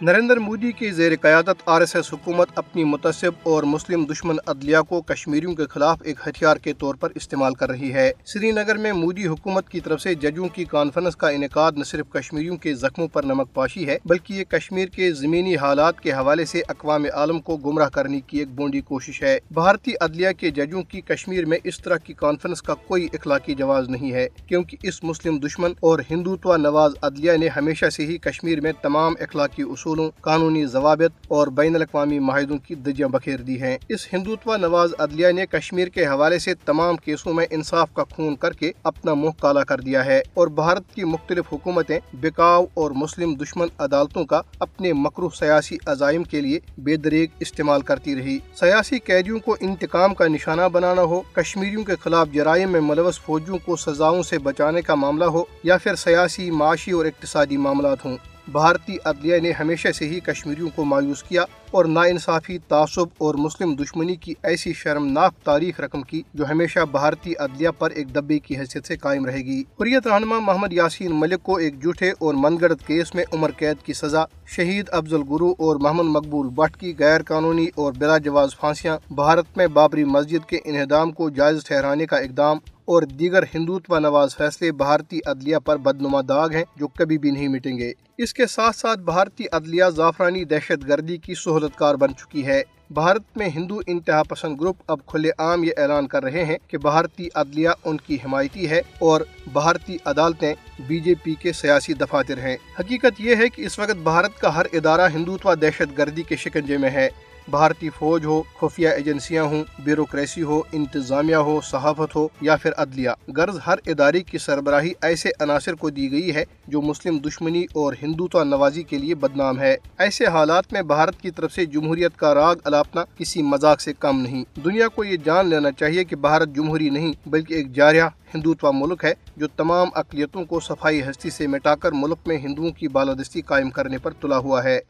نریندر مودی کی زیر قیادت آر ایس ایس حکومت اپنی متصب اور مسلم دشمن عدلیہ کو کشمیریوں کے خلاف ایک ہتھیار کے طور پر استعمال کر رہی ہے۔ سری نگر میں مودی حکومت کی طرف سے ججوں کی کانفرنس کا انعقاد نہ صرف کشمیریوں کے زخموں پر نمک پاشی ہے، بلکہ یہ کشمیر کے زمینی حالات کے حوالے سے اقوام عالم کو گمراہ کرنے کی ایک بونڈی کوشش ہے۔ بھارتی عدلیہ کے ججوں کی کشمیر میں اس طرح کی کانفرنس کا کوئی اخلاقی جواز نہیں ہے، کیونکہ اس مسلم دشمن اور ہندوتوا نواز عدلیہ نے ہمیشہ سے ہی کشمیر میں تمام اخلاقی اصول اصولوں، قانونی ضوابط اور بین الاقوامی معاہدوں کی دجیاں بکھیر دی ہیں۔ اس ہندوتوا نواز عدلیہ نے کشمیر کے حوالے سے تمام کیسوں میں انصاف کا خون کر کے اپنا منہ کالا کر دیا ہے اور بھارت کی مختلف حکومتیں بکاؤ اور مسلم دشمن عدالتوں کا اپنے مکرو سیاسی عزائم کے لیے بے دریگ استعمال کرتی رہی۔ سیاسی قیدیوں کو انتقام کا نشانہ بنانا ہو، کشمیریوں کے خلاف جرائم میں ملوث فوجیوں کو سزاؤں سے بچانے کا معاملہ ہو یا پھر سیاسی معاشی اور اقتصادی معاملات ہوں۔ بھارتی عدلیہ نے ہمیشہ سے ہی کشمیریوں کو مایوس کیا اور ناانصافی، تعصب اور مسلم دشمنی کی ایسی شرمناک تاریخ رقم کی جو ہمیشہ بھارتی عدلیہ پر ایک دبے کی حیثیت سے قائم رہے گی۔ حریت رہنما محمد یاسین ملک کو ایک جھوٹے اور من گڑت کیس میں عمر قید کی سزا، شہید افضل گرو اور محمد مقبول بٹ کی غیر قانونی اور بلا جواز پھانسیاں، بھارت میں بابری مسجد کے انہدام کو جائز ٹھہرانے کا اقدام اور دیگر ہندوتوا نواز فیصلے بھارتی عدلیہ پر بدنما داغ ہیں جو کبھی بھی نہیں مٹیں گے۔ اس کے ساتھ ساتھ بھارتی عدلیہ زعفرانی دہشت گردی کی سہولت کار بن چکی ہے۔ بھارت میں ہندو انتہا پسند گروپ اب کھلے عام یہ اعلان کر رہے ہیں کہ بھارتی عدلیہ ان کی حمایتی ہے اور بھارتی عدالتیں بی جے پی کے سیاسی دفاتر ہیں۔ حقیقت یہ ہے کہ اس وقت بھارت کا ہر ادارہ ہندوتوا دہشت گردی کے شکنجے میں ہے۔ بھارتی فوج ہو، خفیہ ایجنسیاں ہوں، بیوروکریسی ہو، انتظامیہ ہو، صحافت ہو یا پھر عدلیہ۔ غرض ہر ادارے کی سربراہی ایسے عناصر کو دی گئی ہے جو مسلم دشمنی اور ہندوتوا نوازی کے لیے بدنام ہے۔ ایسے حالات میں بھارت کی طرف سے جمہوریت کا راگ الاپنا کسی مذاق سے کم نہیں۔ دنیا کو یہ جان لینا چاہیے کہ بھارت جمہوری نہیں، بلکہ ایک جاریہ ہندوتوا ملک ہے جو تمام اقلیتوں کو صفائی ہستی سے مٹا کر ملک میں ہندوؤں کی بالادستی قائم کرنے پر تلا ہوا ہے۔